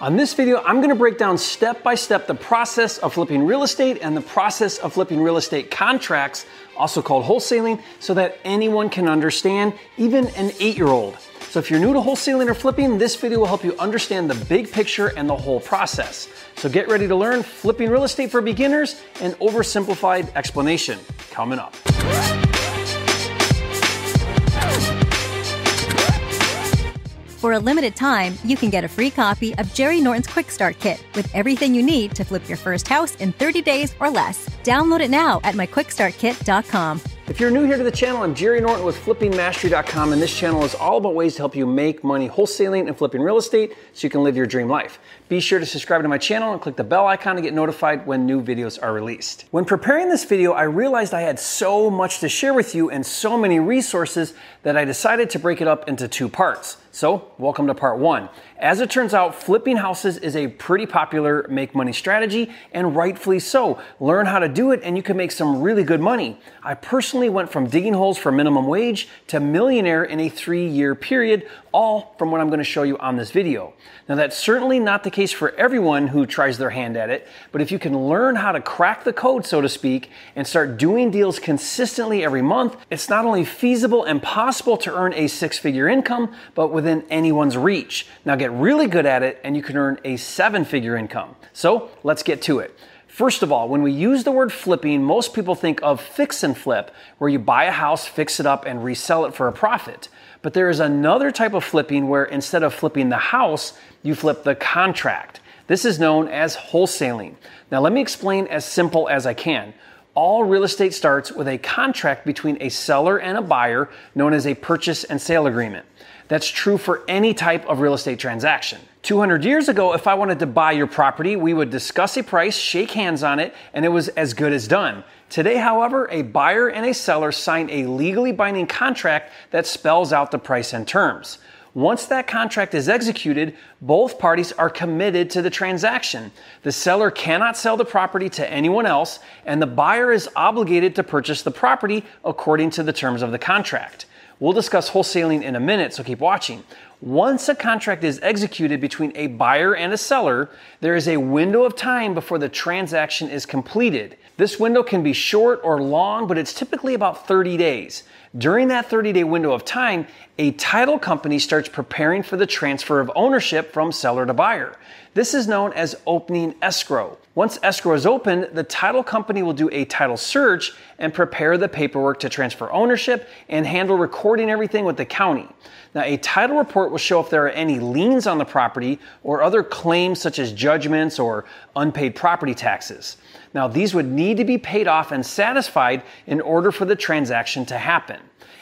On this video, I'm gonna break down step by step the process of flipping real estate and the process of flipping real estate contracts, also called wholesaling, so that anyone can understand, even an eight year old. So if you're new to wholesaling or flipping, this video will help you understand the big picture and the whole process. So get ready to learn flipping real estate for beginners and oversimplified explanation coming up. For a limited time, you can get a free copy of Jerry Norton's Quick Start Kit with everything you need to flip your first house in 30 days or less. Download it now at myquickstartkit.com. If you're new here to the channel, I'm Jerry Norton with FlippingMastery.com, and this channel is all about ways to help you make money wholesaling and flipping real estate so you can live your dream life. Be sure to subscribe to my channel and click the bell icon to get notified when new videos are released. When preparing this video, I realized I had so much to share with you and so many resources that I decided to break it up into two parts. So, welcome to part one. As it turns out, flipping houses is a pretty popular make money strategy, and rightfully so. Learn how to do it, and you can make some really good money. I personally went from digging holes for minimum wage to millionaire in a three year period, all from what I'm going to show you on this video. Now, that's certainly not the case for everyone who tries their hand at it, but if you can learn how to crack the code, so to speak, and start doing deals consistently every month, it's not only feasible and possible to earn a six figure income, but within anyone's reach. Now, get really good at it, and you can earn a seven figure income. So, let's get to it. First of all, when we use the word flipping, most people think of fix and flip, where you buy a house, fix it up, and resell it for a profit. But there is another type of flipping where instead of flipping the house, you flip the contract. This is known as wholesaling. Now, let me explain as simple as I can. All real estate starts with a contract between a seller and a buyer known as a purchase and sale agreement. That's true for any type of real estate transaction. 200 years ago, if I wanted to buy your property, we would discuss a price, shake hands on it, and it was as good as done. Today, however, a buyer and a seller sign a legally binding contract that spells out the price and terms. Once that contract is executed, both parties are committed to the transaction. The seller cannot sell the property to anyone else, and the buyer is obligated to purchase the property according to the terms of the contract. We'll discuss wholesaling in a minute, so keep watching. Once a contract is executed between a buyer and a seller, there is a window of time before the transaction is completed. This window can be short or long, but it's typically about 30 days. During that 30 day window of time, a title company starts preparing for the transfer of ownership from seller to buyer. This is known as opening escrow. Once escrow is opened, the title company will do a title search and prepare the paperwork to transfer ownership and handle recording everything with the county. Now, a title report will show if there are any liens on the property or other claims such as judgments or unpaid property taxes. Now, these would need to be paid off and satisfied in order for the transaction to happen.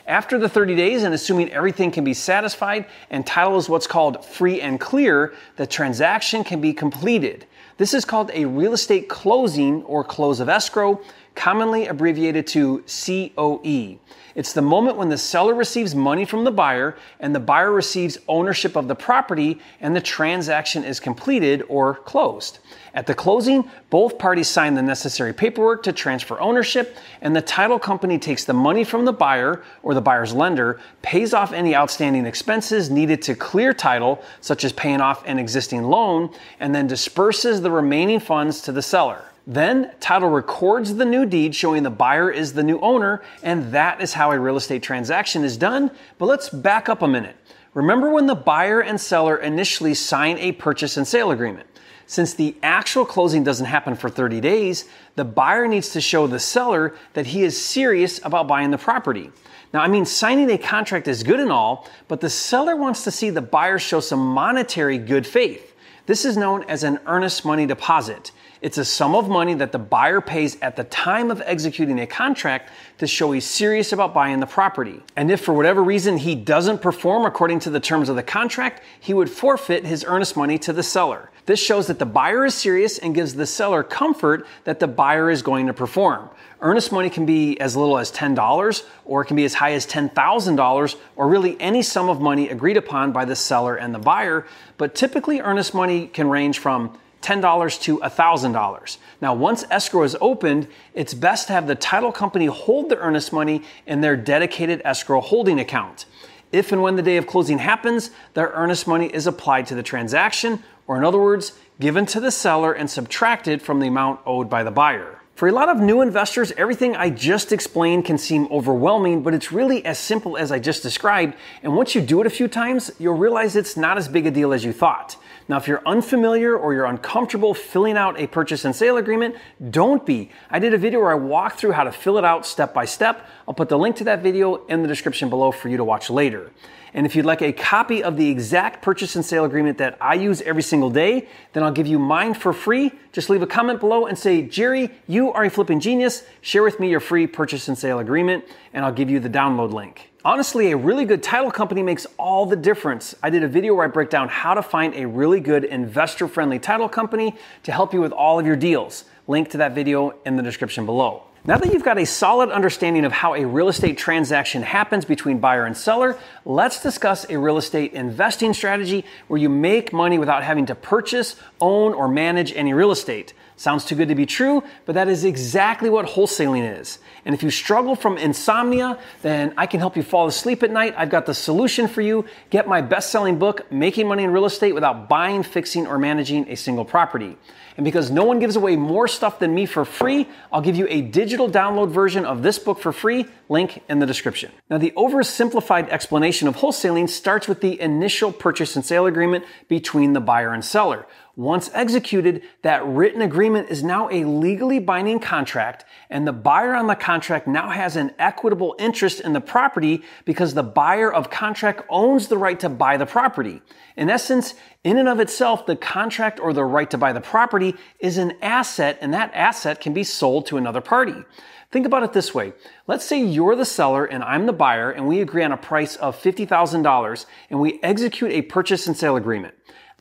After the 30 days, and assuming everything can be satisfied and title is what's called free and clear, the transaction can be completed. This is called a real estate closing or close of escrow, commonly abbreviated to COE. It's the moment when the seller receives money from the buyer and the buyer receives ownership of the property and the transaction is completed or closed. At the closing, both parties sign the necessary paperwork to transfer ownership, and the title company takes the money from the buyer or the buyer's lender, pays off any outstanding expenses needed to clear title, such as paying off an existing loan, and then disperses the remaining funds to the seller. Then, title records the new deed showing the buyer is the new owner, and that is how a real estate transaction is done. But let's back up a minute. Remember when the buyer and seller initially sign a purchase and sale agreement? Since the actual closing doesn't happen for 30 days, the buyer needs to show the seller that he is serious about buying the property. Now, I mean, signing a contract is good and all, but the seller wants to see the buyer show some monetary good faith. This is known as an earnest money deposit. It's a sum of money that the buyer pays at the time of executing a contract to show he's serious about buying the property. And if for whatever reason he doesn't perform according to the terms of the contract, he would forfeit his earnest money to the seller. This shows that the buyer is serious and gives the seller comfort that the buyer is going to perform. Earnest money can be as little as $10 or it can be as high as $10,000 or really any sum of money agreed upon by the seller and the buyer. But typically, earnest money can range from $10 to $1,000. Now, once escrow is opened, it's best to have the title company hold the earnest money in their dedicated escrow holding account. If and when the day of closing happens, their earnest money is applied to the transaction or in other words, given to the seller and subtracted from the amount owed by the buyer. For a lot of new investors, everything I just explained can seem overwhelming, but it's really as simple as I just described. And once you do it a few times, you'll realize it's not as big a deal as you thought. Now, if you're unfamiliar or you're uncomfortable filling out a purchase and sale agreement, don't be. I did a video where I walked through how to fill it out step by step. I'll put the link to that video in the description below for you to watch later. And if you'd like a copy of the exact purchase and sale agreement that I use every single day, then I'll give you mine for free. Just leave a comment below and say, Jerry, you are a flipping genius. Share with me your free purchase and sale agreement, and I'll give you the download link. Honestly, a really good title company makes all the difference. I did a video where I break down how to find a really good investor friendly title company to help you with all of your deals. Link to that video in the description below. Now that you've got a solid understanding of how a real estate transaction happens between buyer and seller, let's discuss a real estate investing strategy where you make money without having to purchase, own, or manage any real estate. Sounds too good to be true, but that is exactly what wholesaling is. And if you struggle from insomnia, then I can help you fall asleep at night. I've got the solution for you. Get my best selling book, Making Money in Real Estate Without Buying, Fixing, or Managing a Single Property. And because no one gives away more stuff than me for free, I'll give you a digital download version of this book for free, link in the description. Now, the oversimplified explanation of wholesaling starts with the initial purchase and sale agreement between the buyer and seller. Once executed, that written agreement is now a legally binding contract, and the buyer on the contract now has an equitable interest in the property because the buyer of contract owns the right to buy the property. In essence, in and of itself, the contract or the right to buy the property is an asset, and that asset can be sold to another party. Think about it this way. Let's say you're the seller and I'm the buyer, and we agree on a price of $50,000 and we execute a purchase and sale agreement.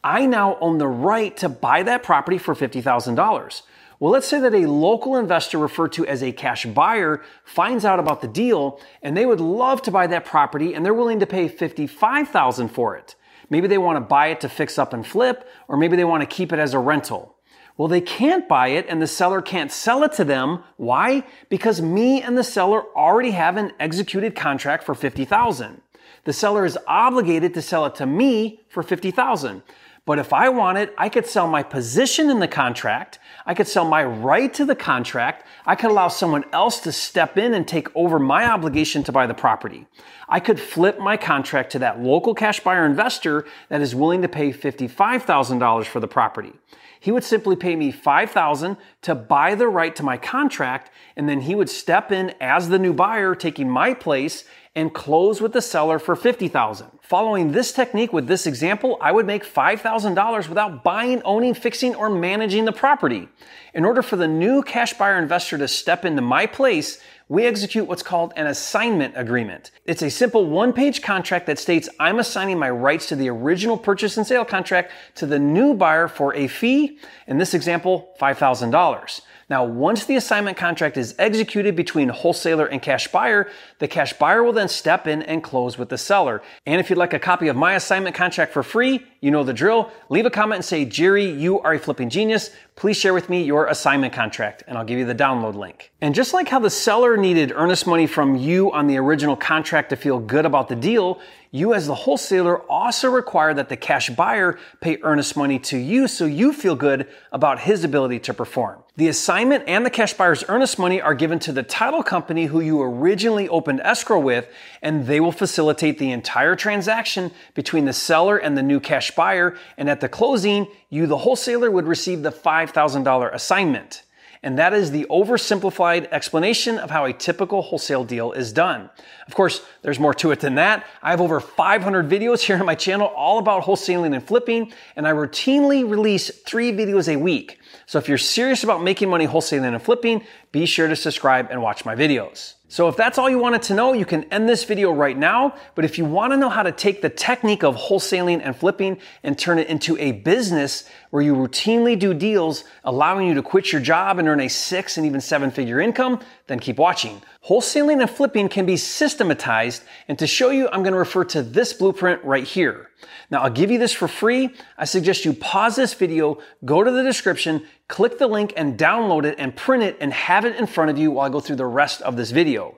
I now own the right to buy that property for $50,000. Well, let's say that a local investor referred to as a cash buyer finds out about the deal and they would love to buy that property and they're willing to pay 55,000 for it. Maybe they want to buy it to fix up and flip or maybe they want to keep it as a rental. Well, they can't buy it and the seller can't sell it to them. Why? Because me and the seller already have an executed contract for 50,000. The seller is obligated to sell it to me for 50,000. But if I wanted, I could sell my position in the contract. I could sell my right to the contract. I could allow someone else to step in and take over my obligation to buy the property. I could flip my contract to that local cash buyer investor that is willing to pay $55,000 for the property. He would simply pay me 5000 to buy the right to my contract and then he would step in as the new buyer taking my place and close with the seller for 50,000. Following this technique with this example, I would make $5,000 without buying, owning, fixing, or managing the property. In order for the new cash buyer investor to step into my place, we execute what's called an assignment agreement. It's a simple one page contract that states I'm assigning my rights to the original purchase and sale contract to the new buyer for a fee, in this example, $5,000. Now, once the assignment contract is executed between wholesaler and cash buyer, the cash buyer will then step in and close with the seller. And if you'd like a copy of my assignment contract for free, you know the drill. Leave a comment and say, Jerry, you are a flipping genius. Please share with me your assignment contract and I'll give you the download link. And just like how the seller needed earnest money from you on the original contract to feel good about the deal, you as the wholesaler also require that the cash buyer pay earnest money to you so you feel good about his ability to perform. The assignment and the cash buyer's earnest money are given to the title company who you originally opened escrow with, and they will facilitate the entire transaction between the seller and the new cash buyer. And at the closing, you, the wholesaler, would receive the $5,000 assignment. And that is the oversimplified explanation of how a typical wholesale deal is done. Of course, there's more to it than that. I have over 500 videos here on my channel all about wholesaling and flipping, and I routinely release three videos a week. So if you're serious about making money wholesaling and flipping, be sure to subscribe and watch my videos. So if that's all you wanted to know, you can end this video right now. But if you want to know how to take the technique of wholesaling and flipping and turn it into a business where you routinely do deals, allowing you to quit your job and earn a six and even seven figure income, then keep watching. Wholesaling and flipping can be systematized. And to show you, I'm going to refer to this blueprint right here. Now I'll give you this for free. I suggest you pause this video, go to the description, click the link and download it and print it and have it in front of you while I go through the rest of this video.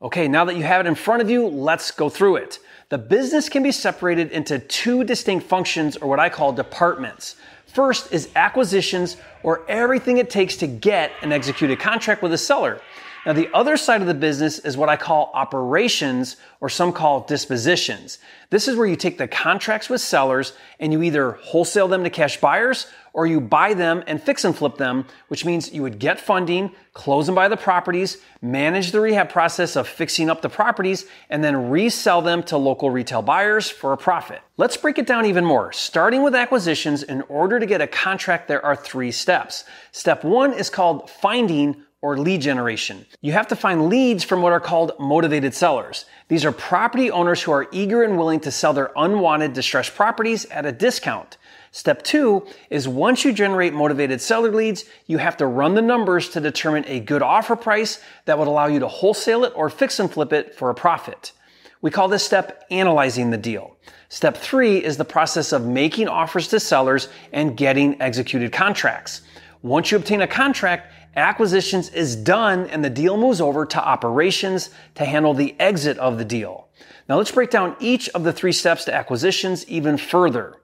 Okay, now that you have it in front of you, let's go through it. The business can be separated into two distinct functions or what I call departments. First is acquisitions or everything it takes to get an executed contract with a seller. Now, the other side of the business is what I call operations, or some call dispositions. This is where you take the contracts with sellers and you either wholesale them to cash buyers or you buy them and fix and flip them, which means you would get funding, close and buy the properties, manage the rehab process of fixing up the properties, and then resell them to local retail buyers for a profit. Let's break it down even more. Starting with acquisitions, in order to get a contract, there are three steps. Step one is called finding or lead generation. You have to find leads from what are called motivated sellers. These are property owners who are eager and willing to sell their unwanted distressed properties at a discount. Step two is once you generate motivated seller leads, you have to run the numbers to determine a good offer price that would allow you to wholesale it or fix and flip it for a profit. We call this step analyzing the deal. Step three is the process of making offers to sellers and getting executed contracts. Once you obtain a contract, acquisitions is done and the deal moves over to operations to handle the exit of the deal. Now let's break down each of the three steps to acquisitions even further.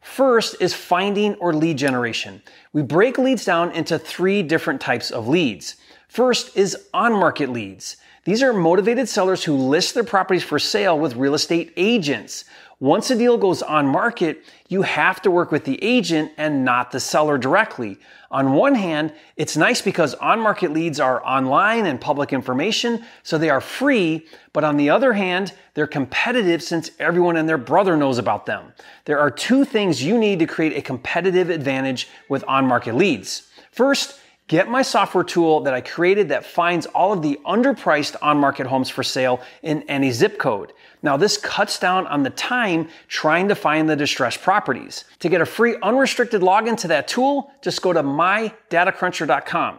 First is finding or lead generation. We break leads down into three different types of leads. First is on-market leads. These are motivated sellers who list their properties for sale with real estate agents. Once a deal goes on market, you have to work with the agent and not the seller directly. On one hand, it's nice because on market leads are online and public information, so they are free. But on the other hand, they're competitive since everyone and their brother knows about them. There are two things you need to create a competitive advantage with on market leads. First, Get my software tool that I created that finds all of the underpriced on market homes for sale in any zip code. Now, this cuts down on the time trying to find the distressed properties. To get a free unrestricted login to that tool, just go to mydatacruncher.com.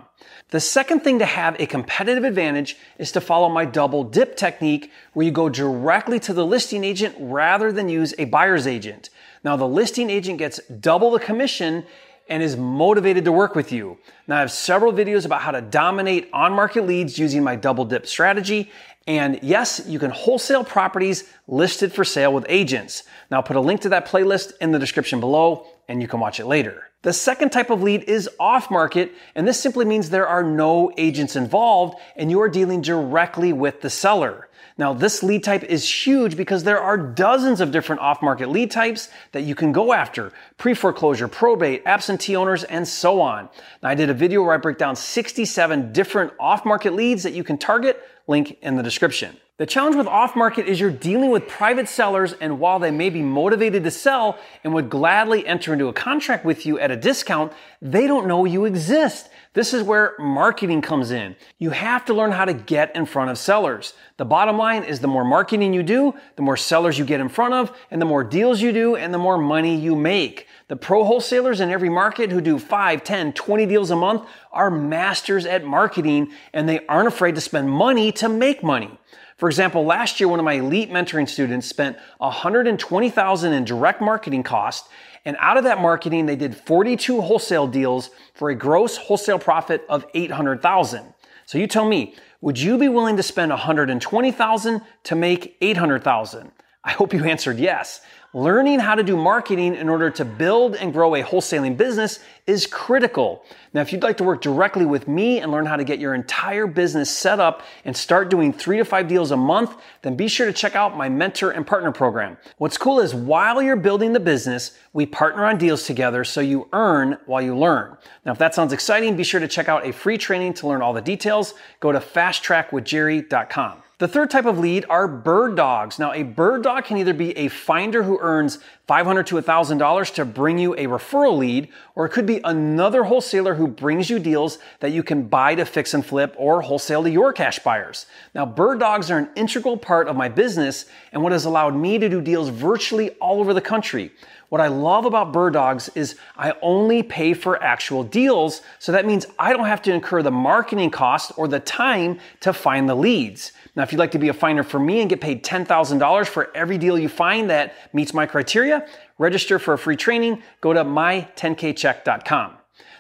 The second thing to have a competitive advantage is to follow my double dip technique where you go directly to the listing agent rather than use a buyer's agent. Now, the listing agent gets double the commission and is motivated to work with you. Now I have several videos about how to dominate on market leads using my double dip strategy. And yes, you can wholesale properties listed for sale with agents. Now I'll put a link to that playlist in the description below and you can watch it later. The second type of lead is off market, and this simply means there are no agents involved and you are dealing directly with the seller. Now, this lead type is huge because there are dozens of different off-market lead types that you can go after. Pre-foreclosure, probate, absentee owners, and so on. Now, I did a video where I break down 67 different off-market leads that you can target, link in the description. The challenge with off market is you're dealing with private sellers, and while they may be motivated to sell and would gladly enter into a contract with you at a discount, they don't know you exist. This is where marketing comes in. You have to learn how to get in front of sellers. The bottom line is the more marketing you do, the more sellers you get in front of, and the more deals you do, and the more money you make. The pro wholesalers in every market who do 5, 10, 20 deals a month are masters at marketing, and they aren't afraid to spend money to make money. For example, last year, one of my elite mentoring students spent 120,000 in direct marketing cost. And out of that marketing, they did 42 wholesale deals for a gross wholesale profit of 800,000. So you tell me, would you be willing to spend 120,000 to make 800,000? I hope you answered yes. Learning how to do marketing in order to build and grow a wholesaling business is critical. Now, if you'd like to work directly with me and learn how to get your entire business set up and start doing three to five deals a month, then be sure to check out my mentor and partner program. What's cool is while you're building the business, we partner on deals together so you earn while you learn. Now, if that sounds exciting, be sure to check out a free training to learn all the details. Go to fasttrackwithjerry.com. The third type of lead are bird dogs. Now, a bird dog can either be a finder who earns $500 to $1,000 to bring you a referral lead, or it could be another wholesaler who brings you deals that you can buy to fix and flip or wholesale to your cash buyers. Now, bird dogs are an integral part of my business and what has allowed me to do deals virtually all over the country. What I love about bird dogs is I only pay for actual deals, so that means I don't have to incur the marketing cost or the time to find the leads. Now, if you'd like to be a finder for me and get paid $10,000 for every deal you find that meets my criteria, register for a free training, go to my10kcheck.com.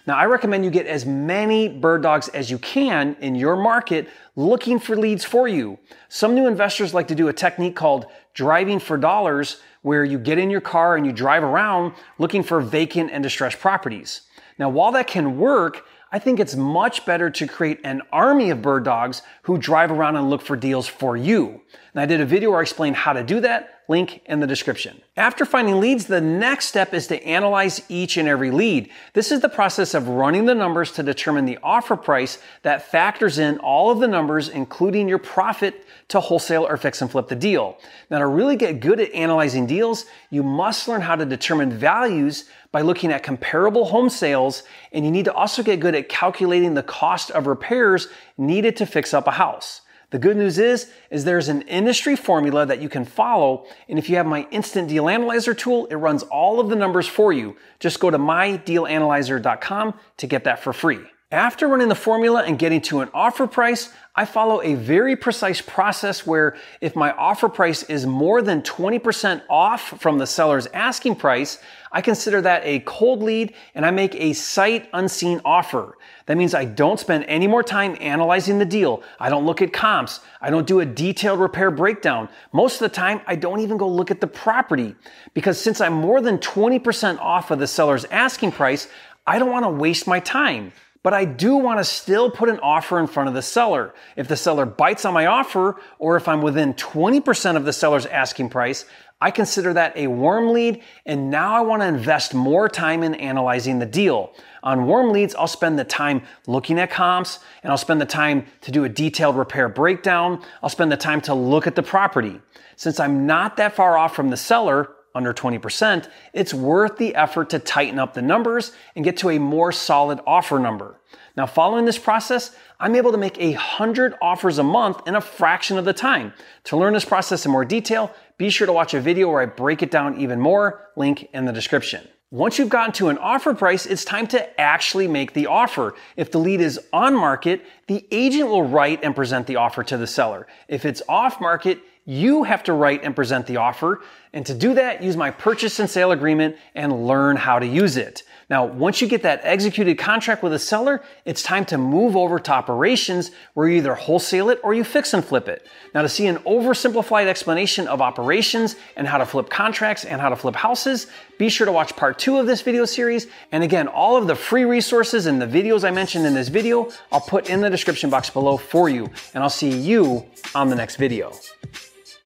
Now, I recommend you get as many bird dogs as you can in your market looking for leads for you. Some new investors like to do a technique called driving for dollars, where you get in your car and you drive around looking for vacant and distressed properties. Now, while that can work, I think it's much better to create an army of bird dogs who drive around and look for deals for you. And I did a video where I explained how to do that link in the description. After finding leads, the next step is to analyze each and every lead. This is the process of running the numbers to determine the offer price that factors in all of the numbers, including your profit to wholesale or fix and flip the deal. Now, to really get good at analyzing deals, you must learn how to determine values by looking at comparable home sales, and you need to also get good at calculating the cost of repairs needed to fix up a house. The good news is, is there's an industry formula that you can follow. And if you have my instant deal analyzer tool, it runs all of the numbers for you. Just go to mydealanalyzer.com to get that for free. After running the formula and getting to an offer price, I follow a very precise process where if my offer price is more than 20% off from the seller's asking price, I consider that a cold lead and I make a sight unseen offer. That means I don't spend any more time analyzing the deal. I don't look at comps. I don't do a detailed repair breakdown. Most of the time, I don't even go look at the property because since I'm more than 20% off of the seller's asking price, I don't want to waste my time but I do want to still put an offer in front of the seller. If the seller bites on my offer, or if I'm within 20% of the seller's asking price, I consider that a warm lead, and now I want to invest more time in analyzing the deal. On warm leads, I'll spend the time looking at comps, and I'll spend the time to do a detailed repair breakdown. I'll spend the time to look at the property. Since I'm not that far off from the seller, under 20%, it's worth the effort to tighten up the numbers and get to a more solid offer number. Now, following this process, I'm able to make a hundred offers a month in a fraction of the time. To learn this process in more detail, be sure to watch a video where I break it down even more, link in the description. Once you've gotten to an offer price, it's time to actually make the offer. If the lead is on market, the agent will write and present the offer to the seller. If it's off market, you have to write and present the offer. And to do that, use my purchase and sale agreement and learn how to use it. Now, once you get that executed contract with a seller, it's time to move over to operations where you either wholesale it or you fix and flip it. Now, to see an oversimplified explanation of operations and how to flip contracts and how to flip houses, be sure to watch part two of this video series. And again, all of the free resources and the videos I mentioned in this video, I'll put in the description box below for you. And I'll see you on the next video.